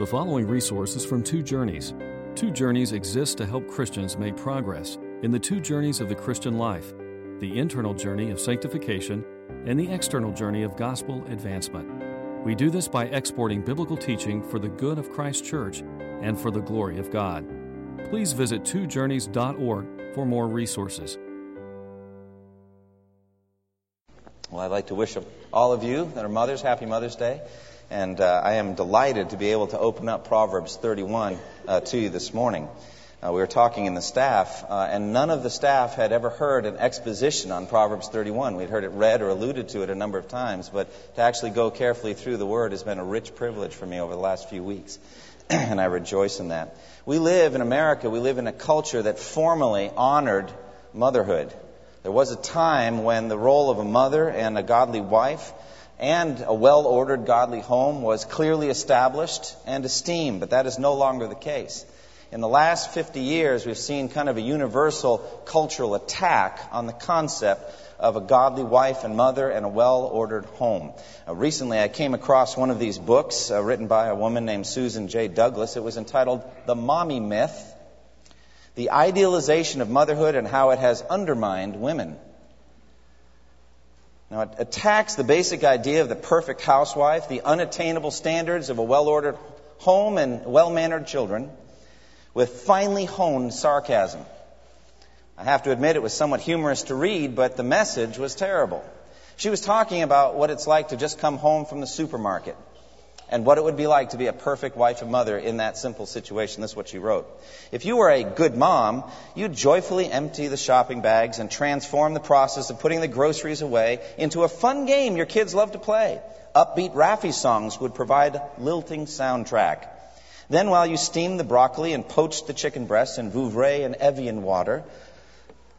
The following resources from Two Journeys. Two Journeys exists to help Christians make progress in the two journeys of the Christian life the internal journey of sanctification and the external journey of gospel advancement. We do this by exporting biblical teaching for the good of Christ's church and for the glory of God. Please visit twojourneys.org for more resources. Well, I'd like to wish all of you that are mothers happy Mother's Day. And uh, I am delighted to be able to open up Proverbs 31 uh, to you this morning. Uh, we were talking in the staff, uh, and none of the staff had ever heard an exposition on Proverbs 31. We'd heard it read or alluded to it a number of times, but to actually go carefully through the Word has been a rich privilege for me over the last few weeks, and I rejoice in that. We live in America, we live in a culture that formally honored motherhood. There was a time when the role of a mother and a godly wife and a well ordered godly home was clearly established and esteemed, but that is no longer the case. In the last 50 years, we've seen kind of a universal cultural attack on the concept of a godly wife and mother and a well ordered home. Uh, recently, I came across one of these books uh, written by a woman named Susan J. Douglas. It was entitled The Mommy Myth The Idealization of Motherhood and How It Has Undermined Women. Now, it attacks the basic idea of the perfect housewife, the unattainable standards of a well ordered home and well mannered children, with finely honed sarcasm. I have to admit it was somewhat humorous to read, but the message was terrible. She was talking about what it's like to just come home from the supermarket and what it would be like to be a perfect wife and mother in that simple situation. This is what she wrote. If you were a good mom, you'd joyfully empty the shopping bags and transform the process of putting the groceries away into a fun game your kids love to play. Upbeat Raffi songs would provide a lilting soundtrack. Then while you steamed the broccoli and poached the chicken breasts in Vouvray and Evian water,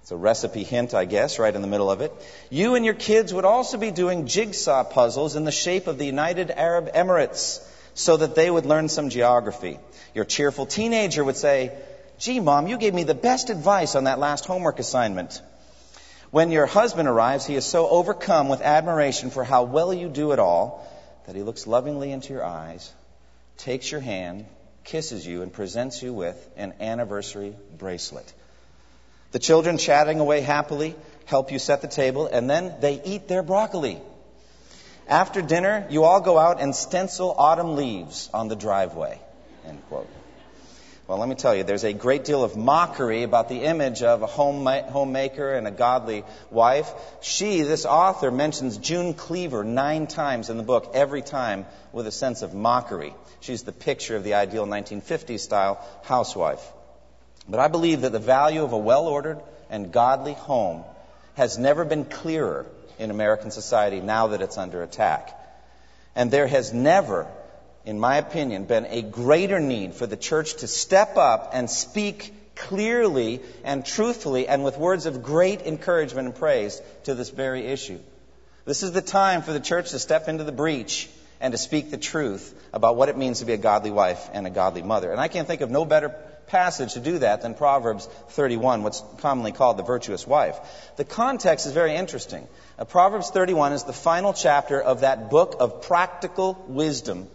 it's a recipe hint, I guess, right in the middle of it. You and your kids would also be doing jigsaw puzzles in the shape of the United Arab Emirates so that they would learn some geography. Your cheerful teenager would say, Gee, Mom, you gave me the best advice on that last homework assignment. When your husband arrives, he is so overcome with admiration for how well you do it all that he looks lovingly into your eyes, takes your hand, kisses you, and presents you with an anniversary bracelet. The children chatting away happily help you set the table, and then they eat their broccoli. After dinner, you all go out and stencil autumn leaves on the driveway. End quote. Well, let me tell you, there's a great deal of mockery about the image of a home homemaker and a godly wife. She, this author, mentions June Cleaver nine times in the book, every time with a sense of mockery. She's the picture of the ideal 1950s style housewife. But I believe that the value of a well ordered and godly home has never been clearer in American society now that it's under attack. And there has never, in my opinion, been a greater need for the church to step up and speak clearly and truthfully and with words of great encouragement and praise to this very issue. This is the time for the church to step into the breach and to speak the truth about what it means to be a godly wife and a godly mother. And I can't think of no better passage to do that than Proverbs 31, what's commonly called the virtuous wife. The context is very interesting. Uh, Proverbs 31 is the final chapter of that book of practical wisdom.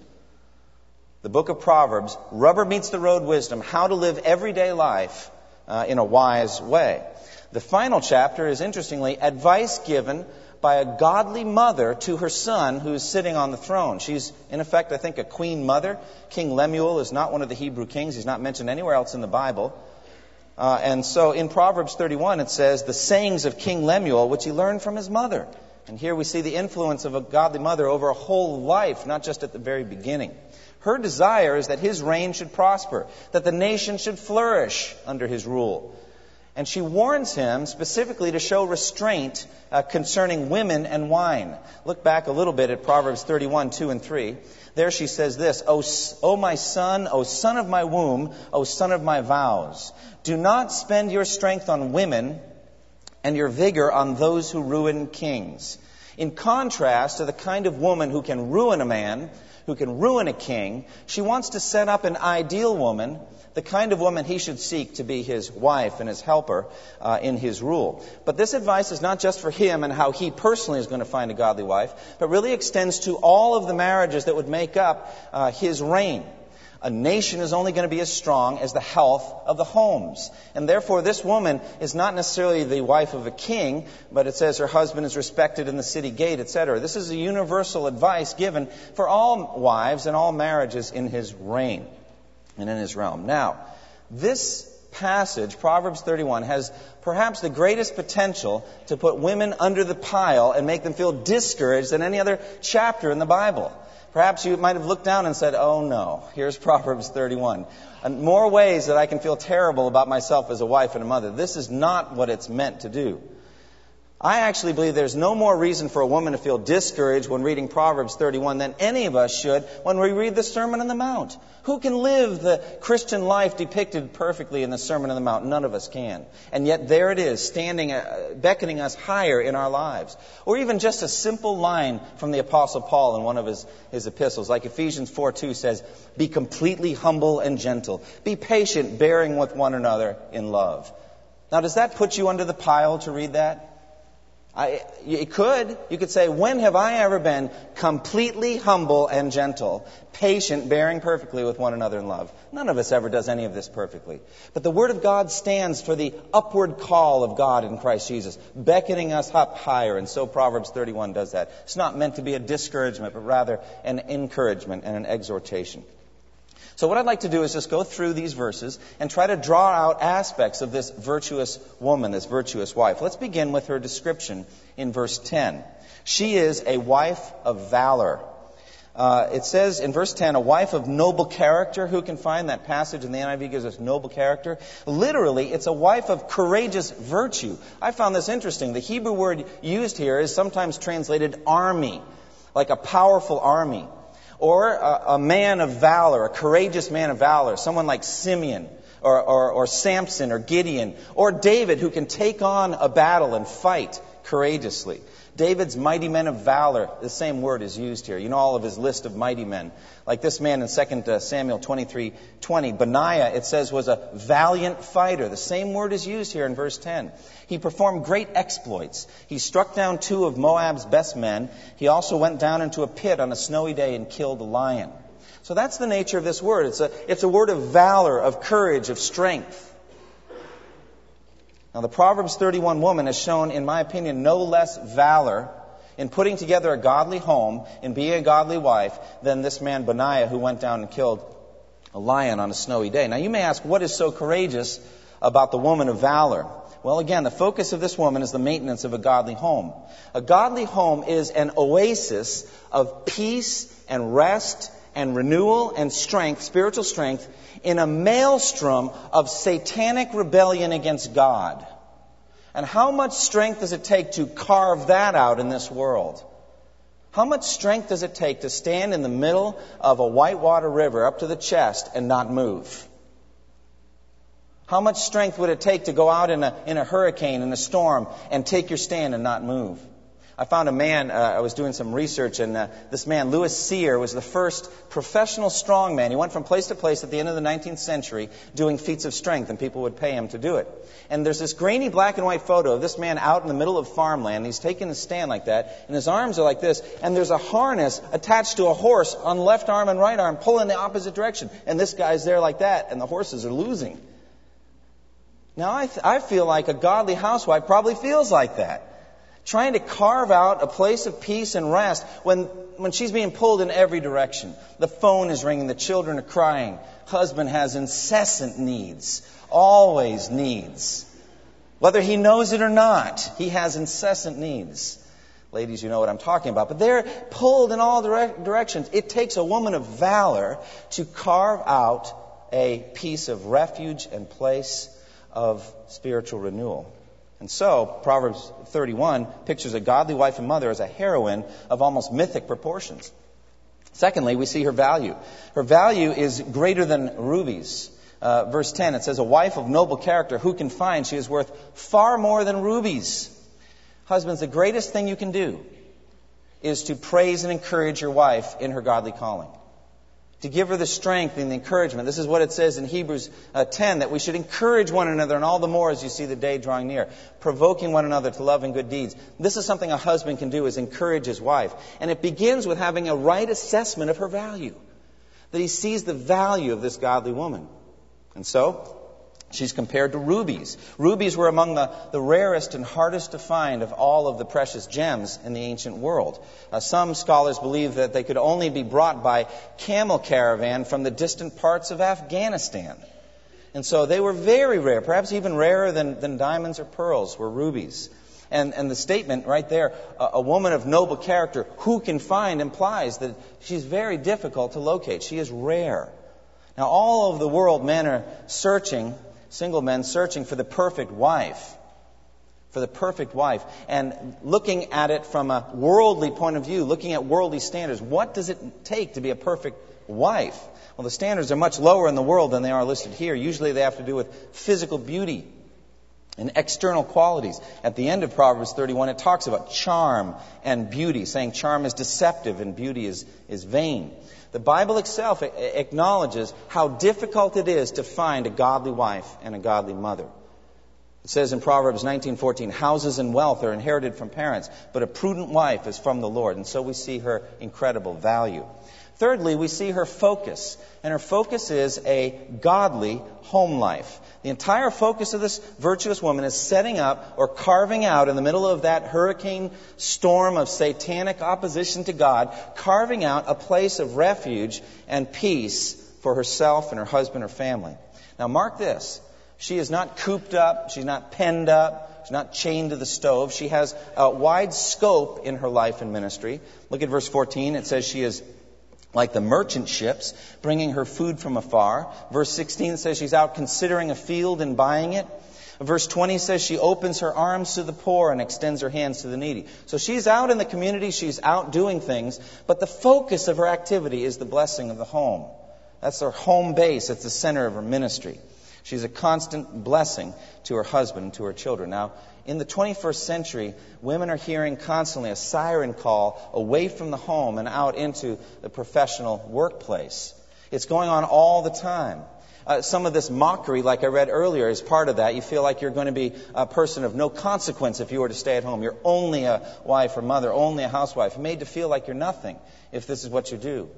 The book of Proverbs, rubber meets the road wisdom, how to live everyday life uh, in a wise way. The final chapter is interestingly advice given by a godly mother to her son who's sitting on the throne. She's, in effect, I think, a queen mother. King Lemuel is not one of the Hebrew kings. He's not mentioned anywhere else in the Bible. Uh, and so in Proverbs 31, it says, the sayings of King Lemuel, which he learned from his mother. And here we see the influence of a godly mother over a whole life, not just at the very beginning. Her desire is that his reign should prosper, that the nation should flourish under his rule. And she warns him specifically to show restraint uh, concerning women and wine. Look back a little bit at Proverbs 31, 2 and 3. There she says this, O, o my son, O son of my womb, O son of my vows, do not spend your strength on women and your vigor on those who ruin kings. In contrast to the kind of woman who can ruin a man, who can ruin a king, she wants to set up an ideal woman the kind of woman he should seek to be his wife and his helper uh, in his rule. But this advice is not just for him and how he personally is going to find a godly wife, but really extends to all of the marriages that would make up uh, his reign. A nation is only going to be as strong as the health of the homes. And therefore, this woman is not necessarily the wife of a king, but it says her husband is respected in the city gate, etc. This is a universal advice given for all wives and all marriages in his reign and in his realm. Now, this passage, Proverbs 31, has perhaps the greatest potential to put women under the pile and make them feel discouraged than any other chapter in the Bible. Perhaps you might have looked down and said, Oh no, here's Proverbs 31. And more ways that I can feel terrible about myself as a wife and a mother. This is not what it's meant to do. I actually believe there's no more reason for a woman to feel discouraged when reading Proverbs 31 than any of us should when we read the Sermon on the Mount. Who can live the Christian life depicted perfectly in the Sermon on the Mount? None of us can. And yet there it is, standing, uh, beckoning us higher in our lives. Or even just a simple line from the Apostle Paul in one of his, his epistles, like Ephesians 4 2 says, Be completely humble and gentle. Be patient, bearing with one another in love. Now, does that put you under the pile to read that? I, it could. You could say, when have I ever been completely humble and gentle, patient, bearing perfectly with one another in love? None of us ever does any of this perfectly. But the Word of God stands for the upward call of God in Christ Jesus, beckoning us up higher. And so Proverbs 31 does that. It's not meant to be a discouragement, but rather an encouragement and an exhortation. So, what I'd like to do is just go through these verses and try to draw out aspects of this virtuous woman, this virtuous wife. Let's begin with her description in verse 10. She is a wife of valor. Uh, it says in verse 10, a wife of noble character. Who can find that passage in the NIV gives us noble character? Literally, it's a wife of courageous virtue. I found this interesting. The Hebrew word used here is sometimes translated army, like a powerful army or a, a, man of valor, a courageous man of valor, someone like Simeon or, or, or Samson or Gideon or David who can take on a battle and fight courageously. David's mighty men of valor, the same word is used here. You know all of his list of mighty men. Like this man in 2 uh, Samuel 23 20. Benaiah, it says, was a valiant fighter. The same word is used here in verse 10. He performed great exploits. He struck down two of Moab's best men. He also went down into a pit on a snowy day and killed a lion. So that's the nature of this word. It's a, it's a word of valor, of courage, of strength. Now, the Proverbs 31 woman has shown, in my opinion, no less valor in putting together a godly home, and being a godly wife, than this man Benaiah who went down and killed a lion on a snowy day. Now, you may ask, what is so courageous about the woman of valor? Well, again, the focus of this woman is the maintenance of a godly home. A godly home is an oasis of peace and rest and renewal and strength, spiritual strength, in a maelstrom of satanic rebellion against God. And how much strength does it take to carve that out in this world? How much strength does it take to stand in the middle of a whitewater river up to the chest and not move? How much strength would it take to go out in a, in a hurricane, in a storm, and take your stand and not move? I found a man, uh, I was doing some research, and uh, this man, Louis Cyr, was the first professional strongman. He went from place to place at the end of the 19th century doing feats of strength, and people would pay him to do it. And there's this grainy black and white photo of this man out in the middle of farmland. He's taking a stand like that, and his arms are like this, and there's a harness attached to a horse on left arm and right arm, pulling the opposite direction. And this guy's there like that, and the horses are losing. Now, I, th- I feel like a godly housewife probably feels like that trying to carve out a place of peace and rest when, when she's being pulled in every direction. The phone is ringing, the children are crying, husband has incessant needs, always needs. Whether he knows it or not, he has incessant needs. Ladies, you know what I'm talking about. But they're pulled in all dire- directions. It takes a woman of valor to carve out a piece of refuge and place of spiritual renewal. And so, Proverbs 31 pictures a godly wife and mother as a heroine of almost mythic proportions. Secondly, we see her value. Her value is greater than rubies. Uh, verse 10, it says, A wife of noble character, who can find? She is worth far more than rubies. Husbands, the greatest thing you can do is to praise and encourage your wife in her godly calling to give her the strength and the encouragement. This is what it says in Hebrews uh, 10 that we should encourage one another, and all the more as you see the day drawing near, provoking one another to love and good deeds. This is something a husband can do is encourage his wife. And it begins with having a right assessment of her value. that he sees the value of this godly woman. And so, She's compared to rubies. Rubies were among the, the rarest and hardest to find of all of the precious gems in the ancient world. Uh, some scholars believe that they could only be brought by camel caravan from the distant parts of Afghanistan. And so they were very rare, perhaps even rarer than, than diamonds or pearls were rubies. And, and the statement right there, a, a woman of noble character, who can find, implies that she's very difficult to locate. She is rare. Now, all over the world, men are searching single men searching for the perfect wife. For the perfect wife. And looking at it from a worldly point of view, looking at worldly standards, what does it take to be a perfect wife? Well, the standards are much lower in the world than they are listed here. Usually they have to do with physical beauty and external qualities. At the end of Proverbs 31, it talks about charm and beauty, saying charm is deceptive and beauty is, is vain. The Bible itself acknowledges how difficult it is to find a godly wife and a godly mother. It says in Proverbs 19:14, "Houses and wealth are inherited from parents, but a prudent wife is from the Lord." And so we see her incredible value. Thirdly, we see her focus, and her focus is a godly home life. The entire focus of this virtuous woman is setting up or carving out in the middle of that hurricane storm of satanic opposition to God, carving out a place of refuge and peace for herself and her husband or family. Now, mark this. She is not cooped up. She's not penned up. She's not chained to the stove. She has a wide scope in her life and ministry. Look at verse 14. It says she is like the merchant ships, bringing her food from afar. Verse 16 says she's out considering a field and buying it. Verse 20 says she opens her arms to the poor and extends her hands to the needy. So she's out in the community, she's out doing things, but the focus of her activity is the blessing of the home. That's her home base, it's the center of her ministry. She's a constant blessing to her husband and to her children. Now, in the 21st century, women are hearing constantly a siren call away from the home and out into the professional workplace. It's going on all the time. Uh, some of this mockery, like I read earlier, is part of that. You feel like you're going to be a person of no consequence if you were to stay at home. You're only a wife or mother, only a housewife, made to feel like you're nothing if this is what you do.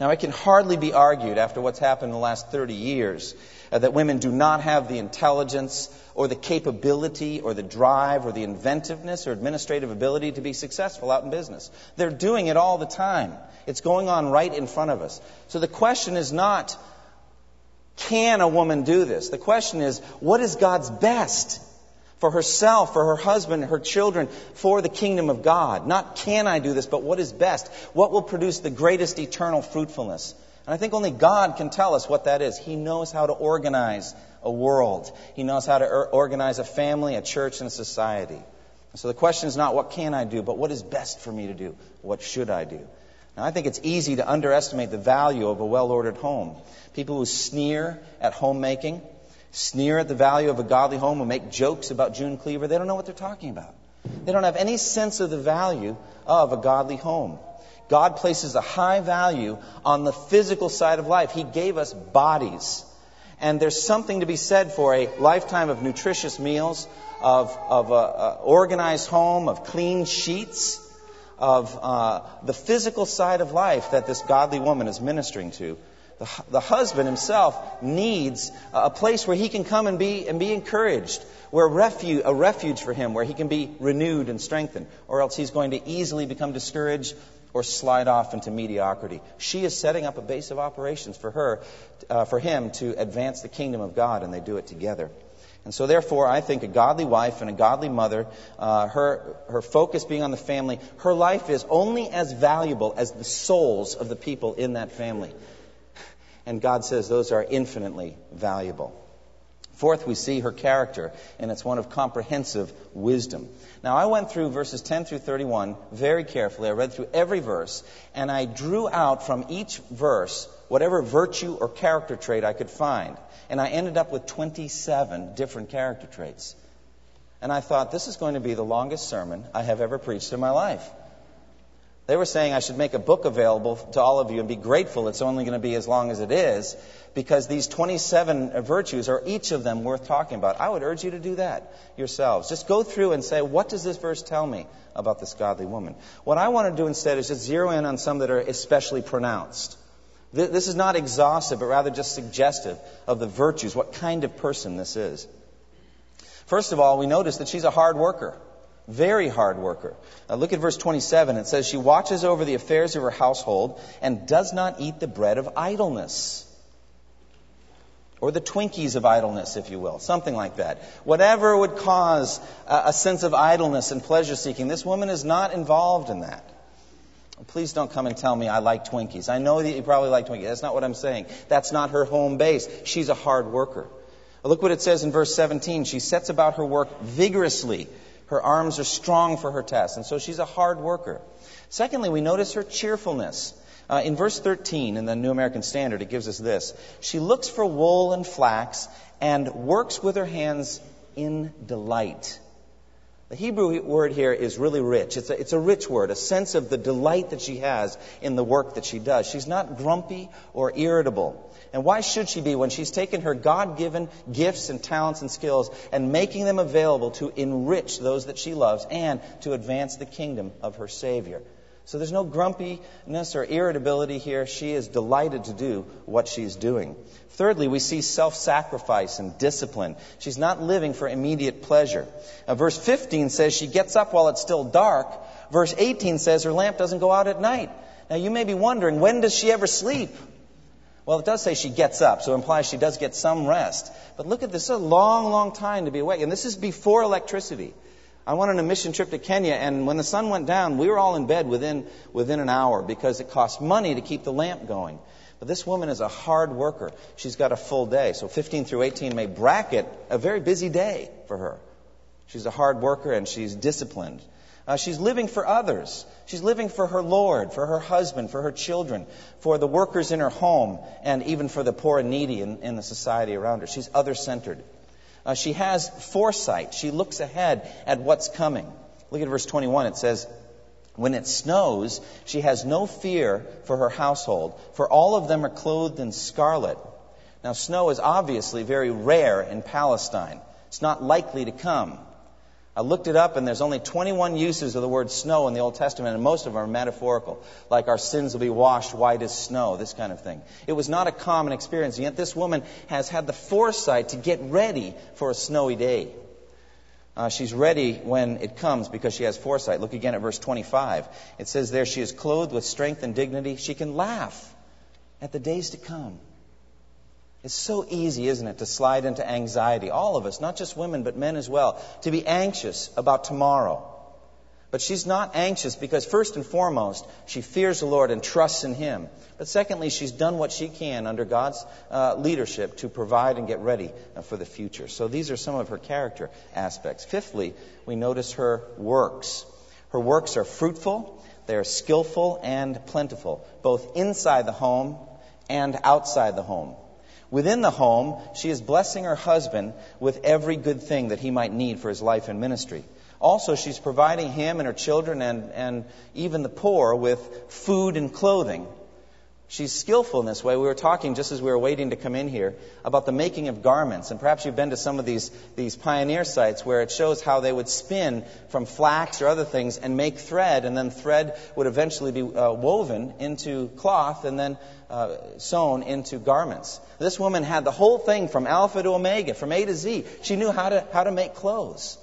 Now, it can hardly be argued after what's happened in the last 30 years uh, that women do not have the intelligence or the capability or the drive or the inventiveness or administrative ability to be successful out in business. They're doing it all the time. It's going on right in front of us. So the question is not, can a woman do this? The question is, what is God's best? For herself, for her husband, her children, for the kingdom of God. Not can I do this, but what is best? What will produce the greatest eternal fruitfulness? And I think only God can tell us what that is. He knows how to organize a world. He knows how to organize a family, a church, and a society. So the question is not what can I do, but what is best for me to do? What should I do? Now, I think it's easy to underestimate the value of a well ordered home. People who sneer at homemaking, sneer at the value of a godly home, who make jokes about June Cleaver, they don't know what they're talking about. They don't have any sense of the value of a godly home. God places a high value on the physical side of life. He gave us bodies. And there's something to be said for a lifetime of nutritious meals, of, of an organized home, of clean sheets, of uh, the physical side of life that this godly woman is ministering to. The, the husband himself needs a place where he can come and be, and be encouraged, where refuge, a refuge for him, where he can be renewed and strengthened, or else he's going to easily become discouraged or slide off into mediocrity. She is setting up a base of operations for her, uh, for him to advance the kingdom of God, and they do it together. And so, therefore, I think a godly wife and a godly mother, uh, her, her focus being on the family, her life is only as valuable as the souls of the people in that family. And God says those are infinitely valuable. Fourth, we see her character, and it's one of comprehensive wisdom. Now, I went through verses 10 through 31 very carefully. I read through every verse, and I drew out from each verse whatever virtue or character trait I could find. And I ended up with 27 different character traits. And I thought, this is going to be the longest sermon I have ever preached in my life. They were saying I should make a book available to all of you and be grateful it's only going to be as long as it is because these 27 virtues are each of them worth talking about. I would urge you to do that yourselves. Just go through and say, what does this verse tell me about this godly woman? What I want to do instead is just zero in on some that are especially pronounced. This is not exhaustive, but rather just suggestive of the virtues, what kind of person this is. First of all, we notice that she's a hard worker, very hard worker. Now look at verse 27. It says, She watches over the affairs of her household and does not eat the bread of idleness. Or the Twinkies of idleness, if you will, something like that. Whatever would cause a sense of idleness and pleasure seeking, this woman is not involved in that. Please don't come and tell me I like Twinkies. I know that you probably like Twinkies. That's not what I'm saying. That's not her home base. She's a hard worker. Look what it says in verse 17. She sets about her work vigorously. Her arms are strong for her task. And so she's a hard worker. Secondly, we notice her cheerfulness. Uh, in verse 13 in the New American Standard, it gives us this. She looks for wool and flax and works with her hands in delight. The Hebrew word here is really rich. It's a, it's a rich word, a sense of the delight that she has in the work that she does. She's not grumpy or irritable. And why should she be when she's taken her God given gifts and talents and skills and making them available to enrich those that she loves and to advance the kingdom of her Savior? So there's no grumpiness or irritability here. She is delighted to do what she's doing. Thirdly, we see self sacrifice and discipline. She's not living for immediate pleasure. Now, verse 15 says she gets up while it's still dark. Verse 18 says her lamp doesn't go out at night. Now, you may be wondering, when does she ever sleep? Well, it does say she gets up, so it implies she does get some rest. But look at this, a long, long time to be awake. And this is before electricity. I went on a mission trip to Kenya, and when the sun went down, we were all in bed within, within an hour because it costs money to keep the lamp going. But this woman is a hard worker. She's got a full day. So 15 through 18 may bracket a very busy day for her. She's a hard worker and she's disciplined. Uh, she's living for others. She's living for her Lord, for her husband, for her children, for the workers in her home, and even for the poor and needy in, in the society around her. She's other centered. Uh, she has foresight. She looks ahead at what's coming. Look at verse 21. It says, When it snows, she has no fear for her household, for all of them are clothed in scarlet. Now, snow is obviously very rare in Palestine. It's not likely to come. I looked it up, and there's only 21 uses of the word snow in the Old Testament, and most of them are metaphorical, like our sins will be washed white as snow, this kind of thing. It was not a common experience, yet this woman has had the foresight to get ready for a snowy day. Uh, she's ready when it comes because she has foresight. Look again at verse 25. It says there, she is clothed with strength and dignity. She can laugh at the days to come. It's so easy, isn't it, to slide into anxiety. All of us, not just women, but men as well, to be anxious about tomorrow. But she's not anxious because, first and foremost, she fears the Lord and trusts in Him. But secondly, she's done what she can under God's uh, leadership to provide and get ready uh, for the future. So these are some of her character aspects. Fifthly, we notice her works. Her works are fruitful, they are skillful and plentiful, both inside the home and outside the home. Within the home, she is blessing her husband with every good thing that he might need for his life and ministry. Also, she's providing him and her children and, and even the poor with food and clothing. She's skillful in this way. We were talking just as we were waiting to come in here about the making of garments. And perhaps you've been to some of these, these pioneer sites where it shows how they would spin from flax or other things and make thread, and then thread would eventually be uh, woven into cloth and then uh, sewn into garments. This woman had the whole thing from alpha to omega, from A to Z. She knew how to, how to make clothes.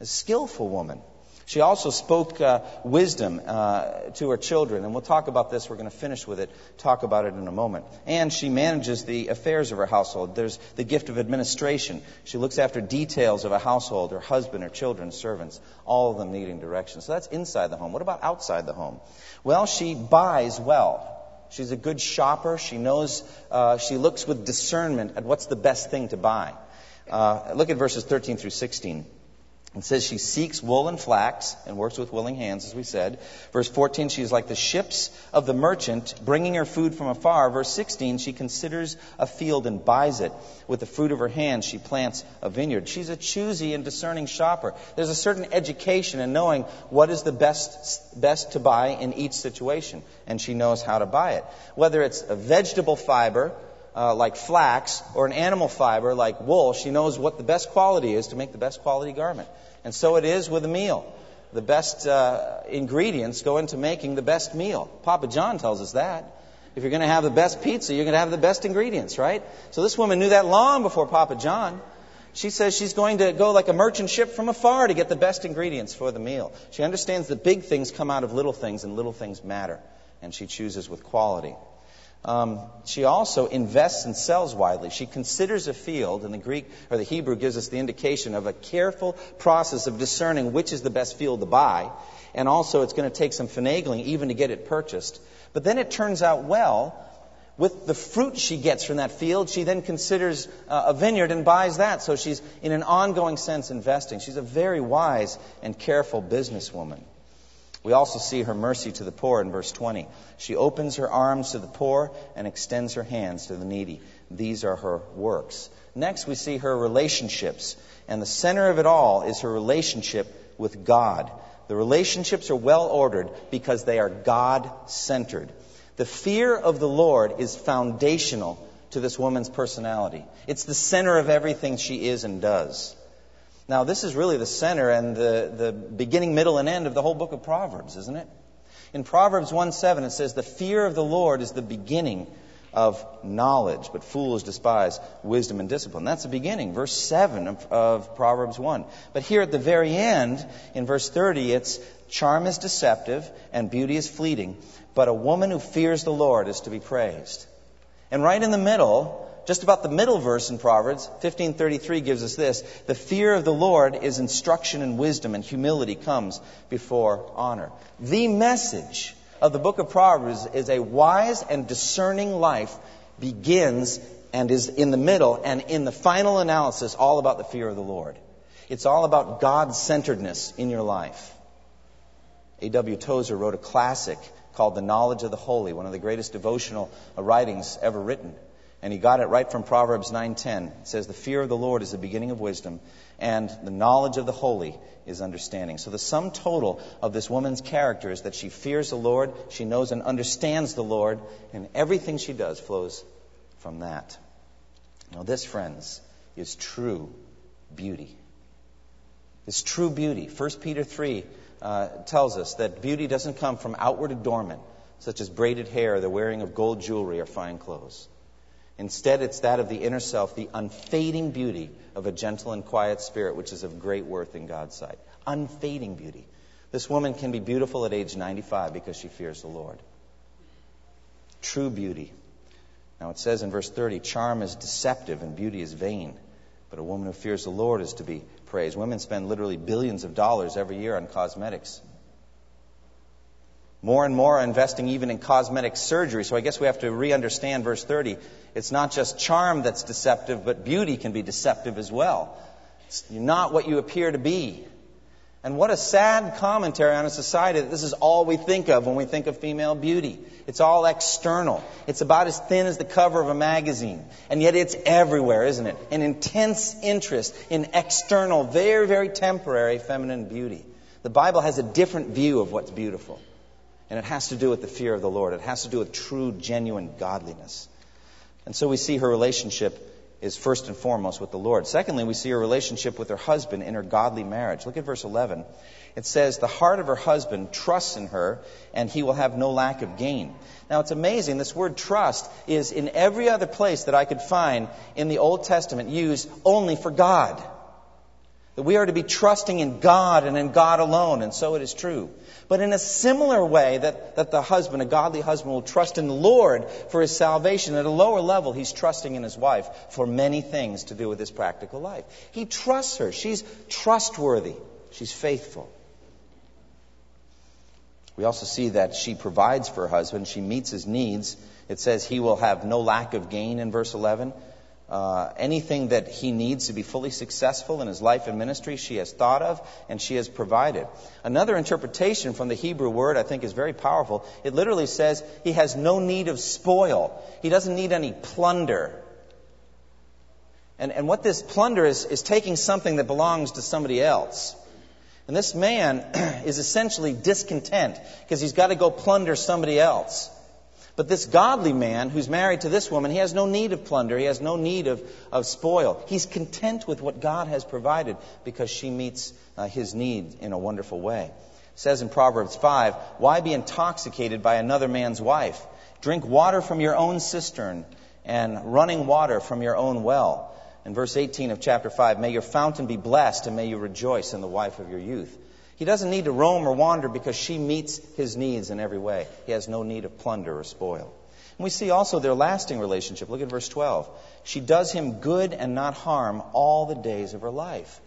A skillful woman. She also spoke uh, wisdom uh, to her children, and we'll talk about this. We're going to finish with it, talk about it in a moment. And she manages the affairs of her household. There's the gift of administration. She looks after details of a household, her husband, her children, servants, all of them needing direction. So that's inside the home. What about outside the home? Well, she buys well. She's a good shopper. She knows, uh, she looks with discernment at what's the best thing to buy. Uh, look at verses 13 through 16. It says she seeks wool and flax and works with willing hands, as we said. Verse 14, she is like the ships of the merchant, bringing her food from afar. Verse 16, she considers a field and buys it. With the fruit of her hands, she plants a vineyard. She's a choosy and discerning shopper. There's a certain education in knowing what is the best, best to buy in each situation, and she knows how to buy it. Whether it's a vegetable fiber, uh, like flax or an animal fiber like wool, she knows what the best quality is to make the best quality garment. And so it is with a meal. The best uh, ingredients go into making the best meal. Papa John tells us that. If you're going to have the best pizza, you're going to have the best ingredients, right? So this woman knew that long before Papa John. She says she's going to go like a merchant ship from afar to get the best ingredients for the meal. She understands that big things come out of little things and little things matter. And she chooses with quality. Um, she also invests and sells widely. She considers a field, and the Greek or the Hebrew gives us the indication of a careful process of discerning which is the best field to buy. And also, it's going to take some finagling even to get it purchased. But then it turns out well. With the fruit she gets from that field, she then considers uh, a vineyard and buys that. So she's, in an ongoing sense, investing. She's a very wise and careful businesswoman. We also see her mercy to the poor in verse 20. She opens her arms to the poor and extends her hands to the needy. These are her works. Next, we see her relationships. And the center of it all is her relationship with God. The relationships are well ordered because they are God centered. The fear of the Lord is foundational to this woman's personality. It's the center of everything she is and does. Now, this is really the center and the, the beginning, middle, and end of the whole book of Proverbs, isn't it? In Proverbs 1 7, it says, The fear of the Lord is the beginning of knowledge, but fools despise wisdom and discipline. That's the beginning, verse 7 of, of, Proverbs 1. But here at the very end, in verse 30, it's charm is deceptive and beauty is fleeting, but a woman who fears the Lord is to be praised. And right in the middle, just about the middle verse in Proverbs, 1533 gives us this The fear of the Lord is instruction and wisdom, and humility comes before honor. The message of the book of Proverbs is a wise and discerning life begins and is in the middle and in the final analysis all about the fear of the Lord. It's all about God centeredness in your life. A.W. Tozer wrote a classic called The Knowledge of the Holy, one of the greatest devotional writings ever written. And he got it right from Proverbs 9:10. It says the fear of the Lord is the beginning of wisdom and the knowledge of the holy is understanding. So the sum total of this woman's character is that she fears the Lord, she knows and understands the Lord, and everything she does flows from that. Now this, friends, is true beauty. It's true beauty. 1 Peter 3 uh, tells us that beauty doesn't come from outward adornment, such as braided hair, the wearing of gold jewelry, or fine clothes. Instead, it's that of the inner self, the unfading beauty of a gentle and quiet spirit, which is of great worth in God's sight. Unfading beauty. This woman can be beautiful at age 95 because she fears the Lord. True beauty. Now it says in verse 30 charm is deceptive and beauty is vain, but a woman who fears the Lord is to be praised. Women spend literally billions of dollars every year on cosmetics. More and more are investing even in cosmetic surgery. So I guess we have to re understand verse 30. It's not just charm that's deceptive, but beauty can be deceptive as well. You're not what you appear to be. And what a sad commentary on a society that this is all we think of when we think of female beauty. It's all external. It's about as thin as the cover of a magazine. And yet it's everywhere, isn't it? An intense interest in external, very, very temporary feminine beauty. The Bible has a different view of what's beautiful. And it has to do with the fear of the Lord. It has to do with true, genuine godliness. And so we see her relationship is first and foremost with the Lord. Secondly, we see her relationship with her husband in her godly marriage. Look at verse 11. It says, The heart of her husband trusts in her, and he will have no lack of gain. Now, it's amazing. This word trust is in every other place that I could find in the Old Testament used only for God. That we are to be trusting in God and in God alone, and so it is true. But in a similar way that, that the husband, a godly husband, will trust in the Lord for his salvation, at a lower level, he's trusting in his wife for many things to do with his practical life. He trusts her. She's trustworthy. She's faithful. We also see that she provides for her husband. She meets his needs. It says he will have no lack of gain in verse 11. Uh, anything that he needs to be fully successful in his life and ministry, she has thought of and she has provided. Another interpretation from the Hebrew word I think is very powerful. It literally says he has no need of spoil. He doesn't need any plunder. And, and what this plunder is, is taking something that belongs to somebody else. And this man is essentially discontent because he's got to go plunder somebody else. But this godly man who's married to this woman, he has no need of plunder. He has no need of, of spoil. He's content with what God has provided because she meets uh, his need in a wonderful way. It says in Proverbs 5, Why be intoxicated by another man's wife? Drink water from your own cistern and running water from your own well. In verse 18 of chapter 5, may your fountain be blessed and may you rejoice in the wife of your youth. He doesn't need to roam or wander because she meets his needs in every way. He has no need of plunder or spoil. And we see also their lasting relationship. Look at verse 12. She does him good and not harm all the days of her life.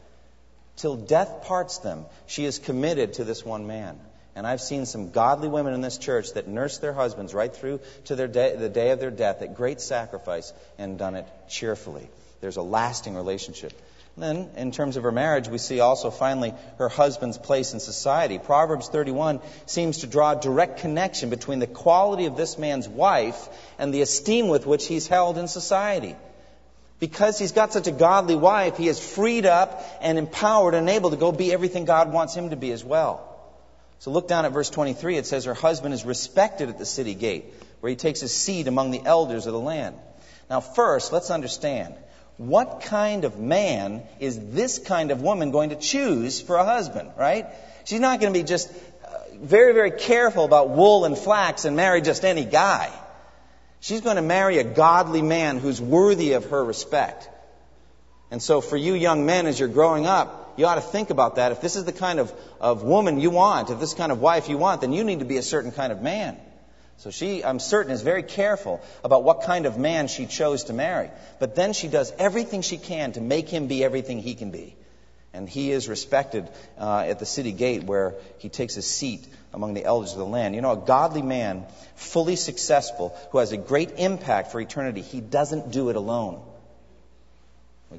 Till death parts them, she is committed to this one man. And I've seen some godly women in this church that nursed their husbands right through to day, the day of their death at great sacrifice and done it cheerfully. There's a lasting relationship. Then, in terms of her marriage, we see also finally her husband's place in society. Proverbs 31 seems to draw a direct connection between the quality of this man's wife and the esteem with which he's held in society. Because he's got such a godly wife, he is freed up and empowered and able to go be everything God wants him to be as well. So look down at verse 23. It says, Her husband is respected at the city gate, where he takes his seat among the elders of the land. Now, first, let's understand what kind of man is this kind of woman going to choose for a husband, right? She's not going to be just uh, very, very careful about wool and flax and marry just any guy. She's going to marry a godly man who's worthy of her respect. And so, for you young men, as you're growing up, you ought to think about that. If this is the kind of, of woman you want, if this kind of wife you want, then you need to be a certain kind of man. So she, I'm certain, is very careful about what kind of man she chose to marry. But then she does everything she can to make him be everything he can be. And he is respected uh, at the city gate where he takes a seat among the elders of the land. You know, a godly man, fully successful, who has a great impact for eternity, he doesn't do it alone.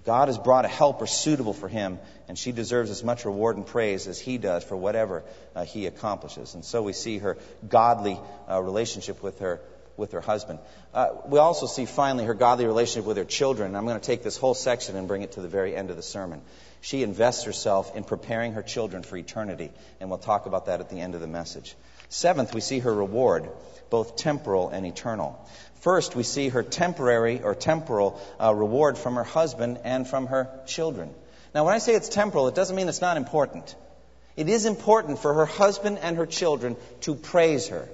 God has brought a helper suitable for him, and she deserves as much reward and praise as he does for whatever uh, he accomplishes. And so we see her godly uh, relationship with her with her husband. Uh, we also see finally her godly relationship with her children. I'm going to take this whole section and bring it to the very end of the sermon. She invests herself in preparing her children for eternity, and we'll talk about that at the end of the message. Seventh, we see her reward, both temporal and eternal. First, we see her temporary or temporal uh, reward from her husband and from her children. Now, when I say it's temporal, it doesn't mean it's not important. It is important for her husband and her children to praise her.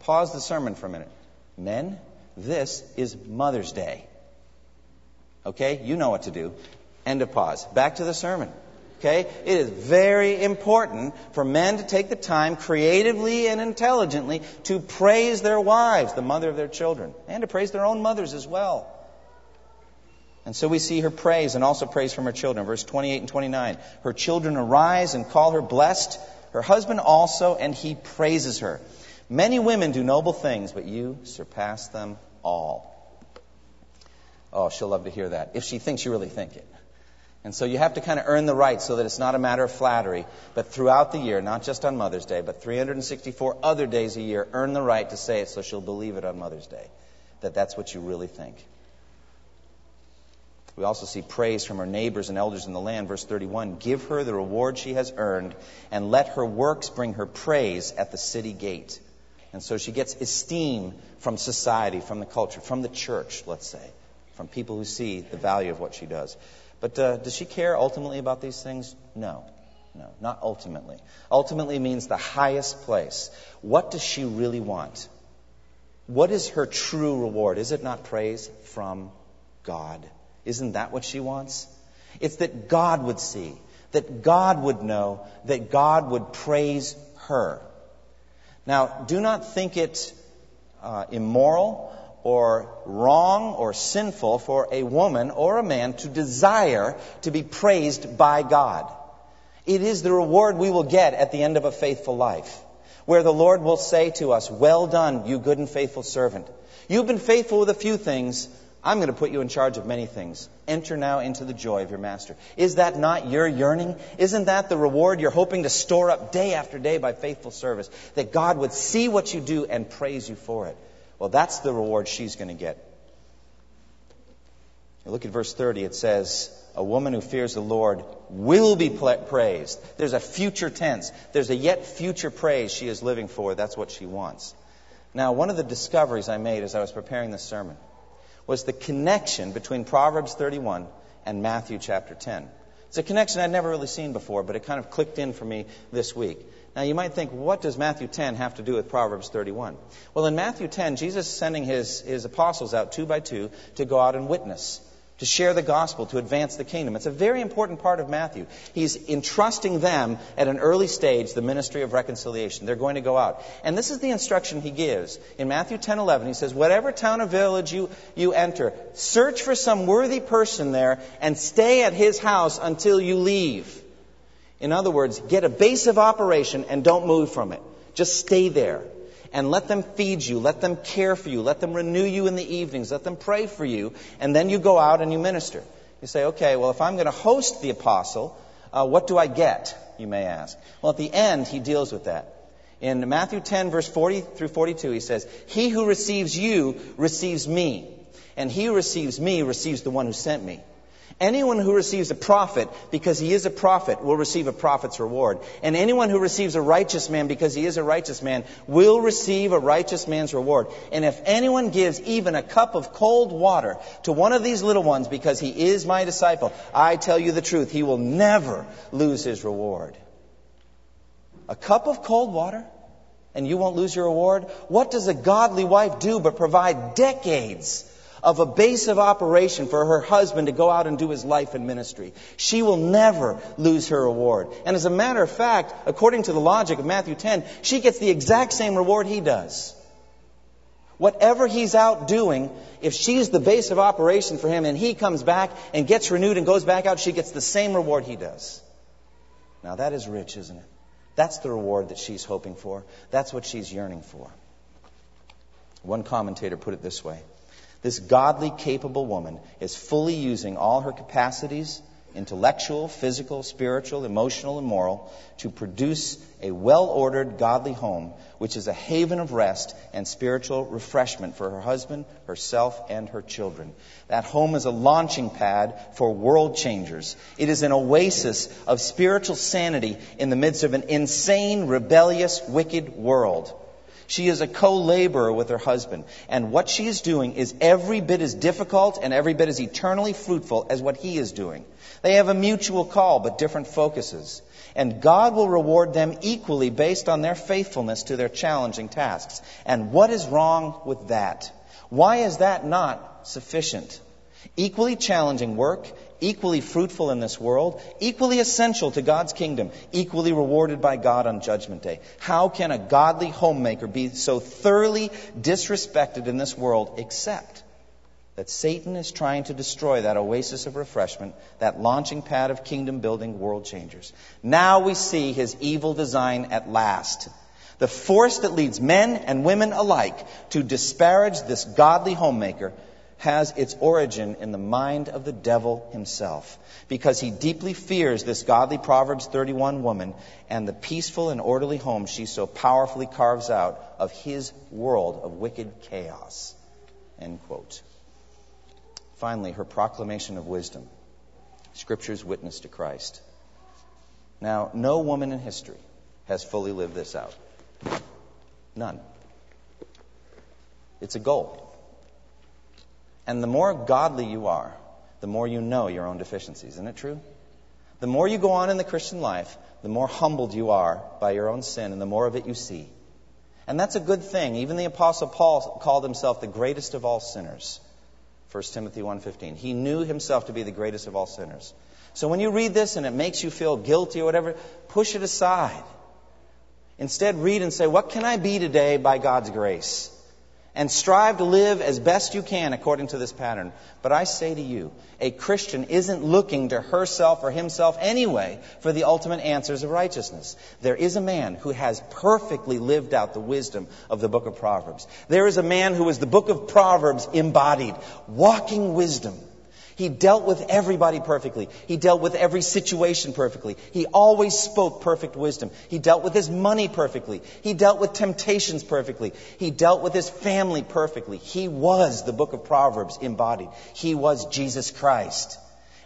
Pause the sermon for a minute. Men, this is Mother's Day. Okay? You know what to do. End of pause. Back to the sermon. Okay? It is very important for men to take the time creatively and intelligently to praise their wives, the mother of their children, and to praise their own mothers as well. And so we see her praise and also praise from her children. Verse 28 and 29. Her children arise and call her blessed, her husband also, and he praises her. Many women do noble things, but you surpass them all. Oh, she'll love to hear that. If she thinks you really think it. And so you have to kind of earn the right so that it's not a matter of flattery, but throughout the year, not just on Mother's Day, but 364 other days a year, earn the right to say it so she'll believe it on Mother's Day, that that's what you really think. We also see praise from her neighbors and elders in the land. Verse 31 Give her the reward she has earned, and let her works bring her praise at the city gate. And so she gets esteem from society, from the culture, from the church, let's say, from people who see the value of what she does. But uh, does she care ultimately about these things? No. No, not ultimately. Ultimately means the highest place. What does she really want? What is her true reward? Is it not praise from God? Isn't that what she wants? It's that God would see, that God would know, that God would praise her. Now, do not think it uh, immoral or wrong or sinful for a woman or a man to desire to be praised by God. It is the reward we will get at the end of a faithful life, where the Lord will say to us, Well done, you good and faithful servant. You've been faithful with a few things. I'm going to put you in charge of many things. Enter now into the joy of your master. Is that not your yearning? Isn't that the reward you're hoping to store up day after day by faithful service? That God would see what you do and praise you for it. Well, that's the reward she's going to get. Look at verse 30, it says, A woman who fears the Lord will be praised. There's a future tense. There's a yet future praise she is living for. That's what she wants. Now, one of the discoveries I made as I was preparing this sermon was the connection between Proverbs 31 and Matthew chapter 10. It's a connection I'd never really seen before, but it kind of clicked in for me this week. Now, you might think, what does Matthew 10 have to do with Proverbs 31? Well, in Matthew 10, Jesus is sending his, his apostles out two by two to go out and witness, to share the gospel, to advance the kingdom. It's a very important part of Matthew. He's entrusting them at an early stage the ministry of reconciliation. They're going to go out. And this is the instruction he gives. In Matthew 10 11, he says, Whatever town or village you, you enter, search for some worthy person there and stay at his house until you leave. In other words, get a base of operation and don't move from it. Just stay there. And let them feed you, let them care for you, let them renew you in the evenings, let them pray for you, and then you go out and you minister. You say, okay, well, if I'm going to host the apostle, uh, what do I get? You may ask. Well, at the end, he deals with that. In Matthew 10, verse 40 through 42, he says, He who receives you receives me, and he who receives me receives the one who sent me. Anyone who receives a prophet because he is a prophet will receive a prophet's reward. And anyone who receives a righteous man because he is a righteous man will receive a righteous man's reward. And if anyone gives even a cup of cold water to one of these little ones because he is my disciple, I tell you the truth, he will never lose his reward. A cup of cold water? And you won't lose your reward? What does a godly wife do but provide decades of a base of operation for her husband to go out and do his life and ministry. She will never lose her reward. And as a matter of fact, according to the logic of Matthew 10, she gets the exact same reward he does. Whatever he's out doing, if she's the base of operation for him and he comes back and gets renewed and goes back out, she gets the same reward he does. Now that is rich, isn't it? That's the reward that she's hoping for. That's what she's yearning for. One commentator put it this way this godly, capable woman is fully using all her capacities intellectual, physical, spiritual, emotional, and moral to produce a well ordered, godly home, which is a haven of rest and spiritual refreshment for her husband, herself, and her children. That home is a launching pad for world changers. It is an oasis of spiritual sanity in the midst of an insane, rebellious, wicked world. She is a co laborer with her husband. And what she is doing is every bit as difficult and every bit as eternally fruitful as what he is doing. They have a mutual call, but different focuses. And God will reward them equally based on their faithfulness to their challenging tasks. And what is wrong with that? Why is that not sufficient? Equally challenging work, equally fruitful in this world, equally essential to God's kingdom, equally rewarded by God on Judgment Day. How can a godly homemaker be so thoroughly disrespected in this world except that Satan is trying to destroy that oasis of refreshment, that launching pad of kingdom building world changers? Now we see his evil design at last. The force that leads men and women alike to disparage this godly homemaker has its origin in the mind of the devil himself, because he deeply fears this godly Proverbs 31 woman and the peaceful and orderly home she so powerfully carves out of his world of wicked chaos. End quote. Finally, her proclamation of wisdom. Scripture's witness to Christ. Now, no woman in history has fully lived this out. None. It's a goal. And the more godly you are, the more you know your own deficiencies. Isn't it true? The more you go on in the Christian life, the more humbled you are by your own sin and the more of it you see. And that's a good thing. Even the apostle Paul called himself the greatest of all sinners. 1 Timothy 1:15. He knew himself to be the greatest of all sinners. So when you read this and it makes you feel guilty or whatever, push it aside. Instead read and say, "What can I be today by God's grace?" And strive to live as best you can according to this pattern. But I say to you, a Christian isn't looking to herself or himself anyway for the ultimate answers of righteousness. There is a man who has perfectly lived out the wisdom of the book of Proverbs. There is a man who is the book of Proverbs embodied, walking wisdom. He dealt with everybody perfectly. He dealt with every situation perfectly. He always spoke perfect wisdom. He dealt with his money perfectly. He dealt with temptations perfectly. He dealt with his family perfectly. He was the book of Proverbs embodied. He was Jesus Christ.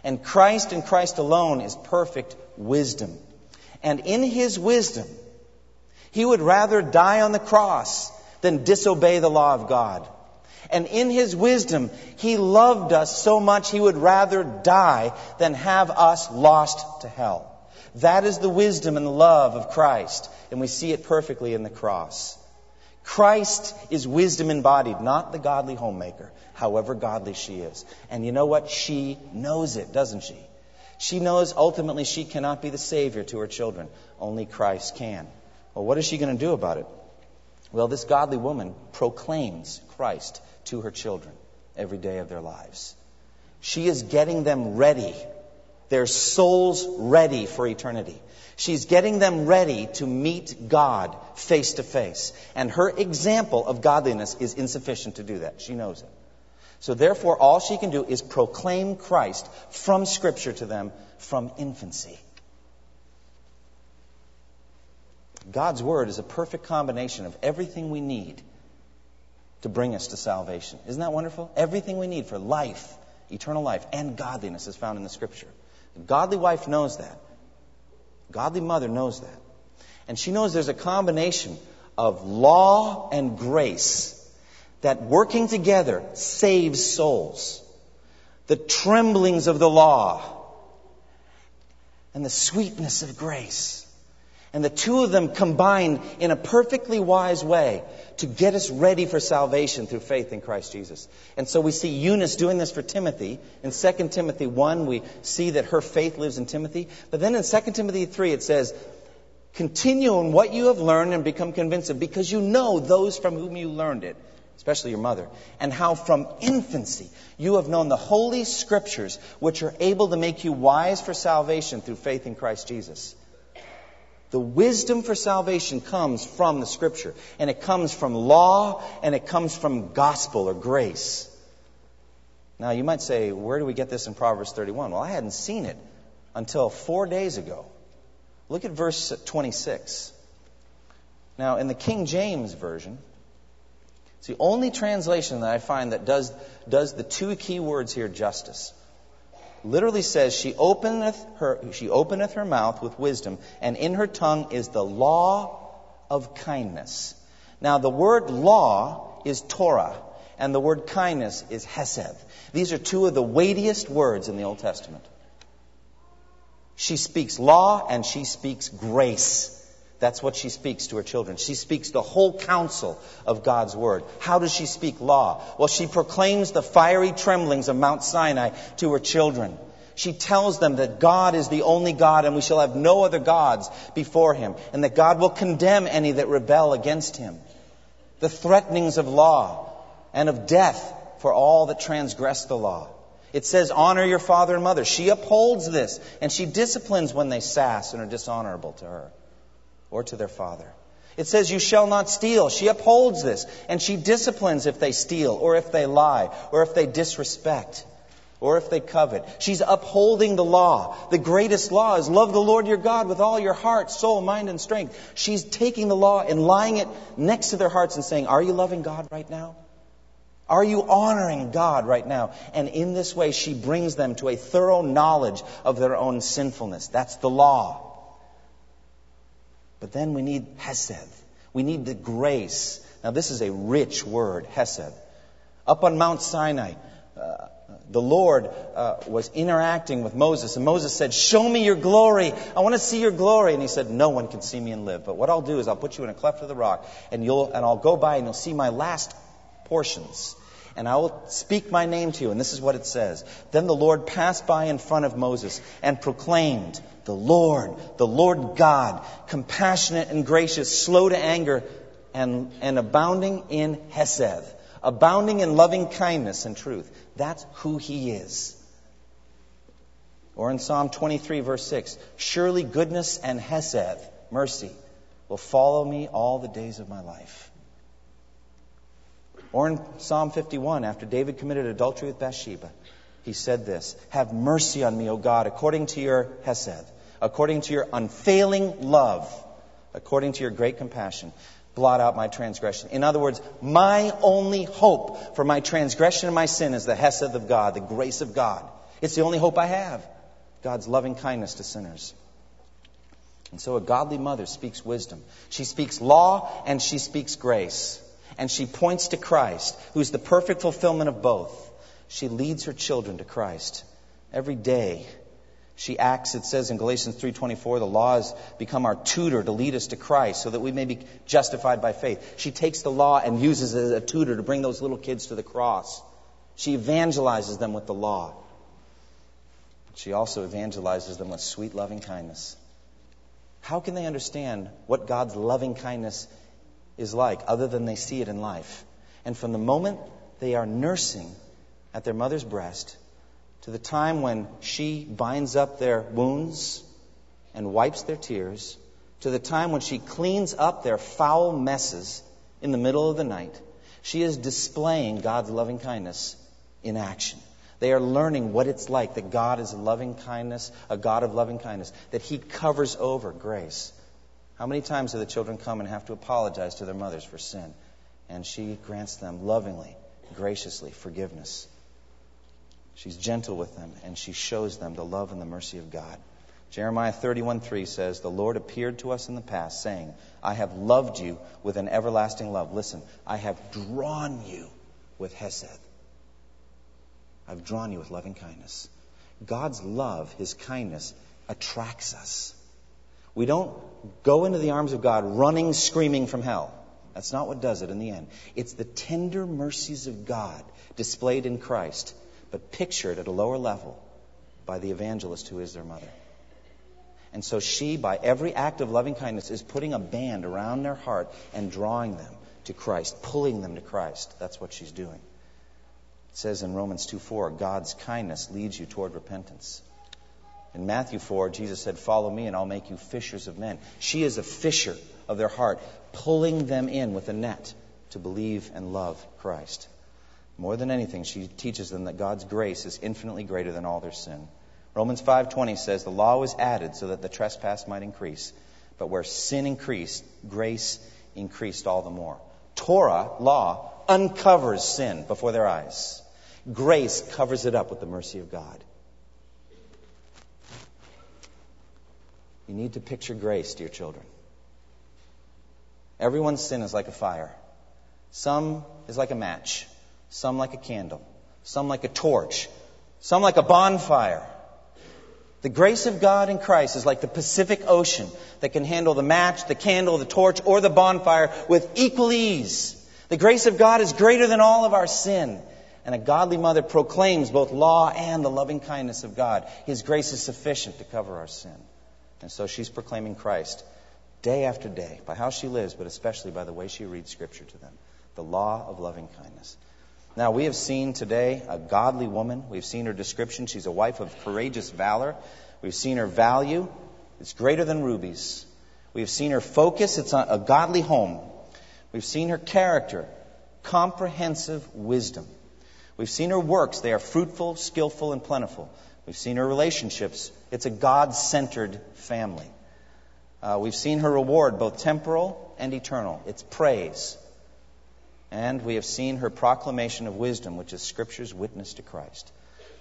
And Christ and Christ alone is perfect wisdom. And in his wisdom, he would rather die on the cross than disobey the law of God. And in his wisdom, he loved us so much he would rather die than have us lost to hell. That is the wisdom and love of Christ, and we see it perfectly in the cross. Christ is wisdom embodied, not the godly homemaker, however godly she is. And you know what? She knows it, doesn't she? She knows ultimately she cannot be the Savior to her children. Only Christ can. Well, what is she going to do about it? Well, this godly woman proclaims Christ to her children every day of their lives. She is getting them ready, their souls ready for eternity. She's getting them ready to meet God face to face. And her example of godliness is insufficient to do that. She knows it. So therefore, all she can do is proclaim Christ from Scripture to them from infancy. God's Word is a perfect combination of everything we need to bring us to salvation. Isn't that wonderful? Everything we need for life, eternal life, and godliness is found in the Scripture. The godly wife knows that. Godly mother knows that. And she knows there's a combination of law and grace that working together saves souls. The tremblings of the law and the sweetness of grace. And the two of them combined in a perfectly wise way to get us ready for salvation through faith in Christ Jesus. And so we see Eunice doing this for Timothy. In 2 Timothy 1, we see that her faith lives in Timothy. But then in 2 Timothy 3, it says, Continue in what you have learned and become convinced of, because you know those from whom you learned it, especially your mother, and how from infancy you have known the holy scriptures, which are able to make you wise for salvation through faith in Christ Jesus. The wisdom for salvation comes from the Scripture, and it comes from law, and it comes from gospel or grace. Now, you might say, where do we get this in Proverbs 31? Well, I hadn't seen it until four days ago. Look at verse 26. Now, in the King James Version, it's the only translation that I find that does, does the two key words here justice literally says she openeth her she openeth her mouth with wisdom and in her tongue is the law of kindness. Now the word law is torah and the word kindness is hesed. These are two of the weightiest words in the old testament. She speaks law and she speaks grace that's what she speaks to her children. She speaks the whole counsel of God's word. How does she speak law? Well, she proclaims the fiery tremblings of Mount Sinai to her children. She tells them that God is the only God and we shall have no other gods before him, and that God will condemn any that rebel against him. The threatenings of law and of death for all that transgress the law. It says, honor your father and mother. She upholds this, and she disciplines when they sass and are dishonorable to her or to their father. It says, You shall not steal. She upholds this, and she disciplines if they steal, or if they lie, or if they disrespect, or if they covet. She's upholding the law. The greatest law is love the Lord your God with all your heart, soul, mind, and strength. She's taking the law and lying it next to their hearts and saying, Are you loving God right now? Are you honoring God right now? And in this way, she brings them to a thorough knowledge of their own sinfulness. That's the law. But then we need Hesed. We need the grace. Now, this is a rich word, Hesed. Up on Mount Sinai, uh, the Lord uh, was interacting with Moses, and Moses said, Show me your glory. I want to see your glory. And he said, No one can see me and live. But what I'll do is I'll put you in a cleft of the rock, and, you'll, and I'll go by and you'll see my last portions. And I will speak my name to you. And this is what it says. Then the Lord passed by in front of Moses and proclaimed, the Lord, the Lord God, compassionate and gracious, slow to anger, and, and abounding in Hesed, abounding in loving kindness and truth. That's who He is. Or in Psalm 23, verse 6, surely goodness and Hesed, mercy, will follow me all the days of my life. Or in Psalm 51, after David committed adultery with Bathsheba, he said this Have mercy on me, O God, according to your Hesed, according to your unfailing love, according to your great compassion. Blot out my transgression. In other words, my only hope for my transgression and my sin is the Hesed of God, the grace of God. It's the only hope I have. God's loving kindness to sinners. And so a godly mother speaks wisdom. She speaks law and she speaks grace. And she points to Christ, who's the perfect fulfillment of both. She leads her children to Christ. Every day, She acts, it says in Galatians 3:24, the law has become our tutor to lead us to Christ so that we may be justified by faith. She takes the law and uses it as a tutor to bring those little kids to the cross. She evangelizes them with the law. She also evangelizes them with sweet loving kindness. How can they understand what God's loving kindness is like other than they see it in life? And from the moment they are nursing at their mother's breast to the time when she binds up their wounds and wipes their tears, to the time when she cleans up their foul messes in the middle of the night, she is displaying God's loving kindness in action. They are learning what it's like that God is a loving kindness, a God of loving kindness, that He covers over grace. How many times do the children come and have to apologize to their mothers for sin? And she grants them lovingly, graciously forgiveness. She's gentle with them, and she shows them the love and the mercy of God. Jeremiah 31:3 says, "The Lord appeared to us in the past, saying, I have loved you with an everlasting love. Listen, I have drawn you with hesed. I've drawn you with loving kindness. God's love, His kindness, attracts us. We don't go into the arms of God running, screaming from hell. That's not what does it in the end. It's the tender mercies of God displayed in Christ, but pictured at a lower level by the evangelist who is their mother. And so she, by every act of loving kindness, is putting a band around their heart and drawing them to Christ, pulling them to Christ. That's what she's doing. It says in Romans 2 4, God's kindness leads you toward repentance. In Matthew 4, Jesus said, Follow me and I'll make you fishers of men. She is a fisher of their heart, pulling them in with a net to believe and love Christ. More than anything, she teaches them that God's grace is infinitely greater than all their sin. Romans 5:20 says the law was added so that the trespass might increase, but where sin increased, grace increased all the more. Torah, law, uncovers sin before their eyes. Grace covers it up with the mercy of God. You need to picture grace, dear children. Everyone's sin is like a fire. Some is like a match, some like a candle, some like a torch, some like a bonfire. The grace of God in Christ is like the Pacific Ocean that can handle the match, the candle, the torch, or the bonfire with equal ease. The grace of God is greater than all of our sin. And a godly mother proclaims both law and the loving kindness of God. His grace is sufficient to cover our sin. And so she's proclaiming Christ day after day by how she lives, but especially by the way she reads Scripture to them. The law of loving kindness. Now, we have seen today a godly woman. We've seen her description. She's a wife of courageous valor. We've seen her value. It's greater than rubies. We've seen her focus. It's a godly home. We've seen her character, comprehensive wisdom. We've seen her works. They are fruitful, skillful, and plentiful. We've seen her relationships. It's a God centered family. Uh, we've seen her reward, both temporal and eternal. It's praise. And we have seen her proclamation of wisdom, which is Scripture's witness to Christ.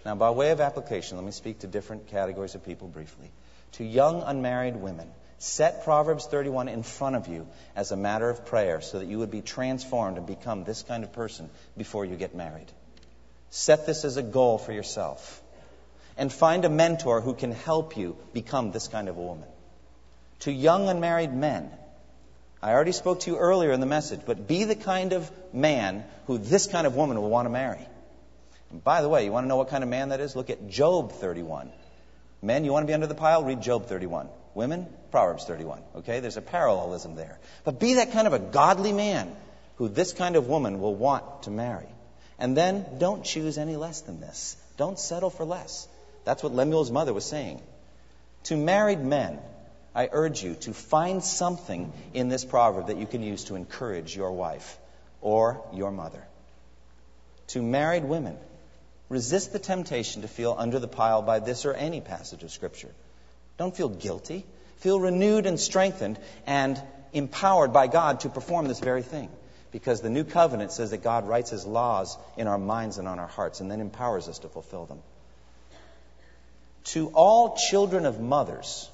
Now, by way of application, let me speak to different categories of people briefly. To young unmarried women, set Proverbs 31 in front of you as a matter of prayer so that you would be transformed and become this kind of person before you get married. Set this as a goal for yourself. And find a mentor who can help you become this kind of a woman. To young unmarried men, I already spoke to you earlier in the message, but be the kind of man who this kind of woman will want to marry. And by the way, you want to know what kind of man that is? Look at Job 31. Men, you want to be under the pile? Read Job 31. Women, Proverbs 31. Okay? There's a parallelism there. But be that kind of a godly man who this kind of woman will want to marry. And then don't choose any less than this. Don't settle for less. That's what Lemuel's mother was saying. To married men, I urge you to find something in this proverb that you can use to encourage your wife or your mother. To married women, resist the temptation to feel under the pile by this or any passage of Scripture. Don't feel guilty. Feel renewed and strengthened and empowered by God to perform this very thing. Because the new covenant says that God writes his laws in our minds and on our hearts and then empowers us to fulfill them. To all children of mothers,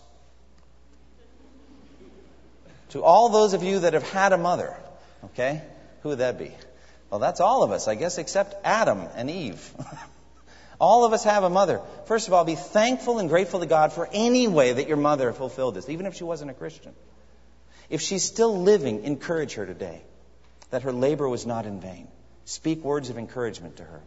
to all those of you that have had a mother, okay? Who would that be? Well, that's all of us, I guess, except Adam and Eve. All of us have a mother. First of all, be thankful and grateful to God for any way that your mother fulfilled this, even if she wasn't a Christian. If she's still living, encourage her today that her labor was not in vain. Speak words of encouragement to her.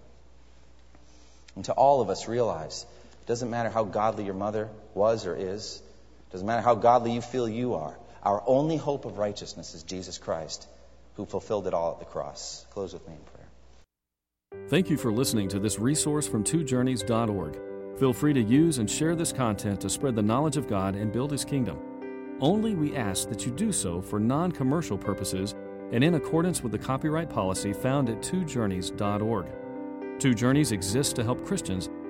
And to all of us, realize doesn't matter how godly your mother was or is, doesn't matter how godly you feel you are. Our only hope of righteousness is Jesus Christ, who fulfilled it all at the cross. Close with me in prayer. Thank you for listening to this resource from twojourneys.org. Feel free to use and share this content to spread the knowledge of God and build His kingdom. Only we ask that you do so for non commercial purposes and in accordance with the copyright policy found at twojourneys.org. Two Journeys exists to help Christians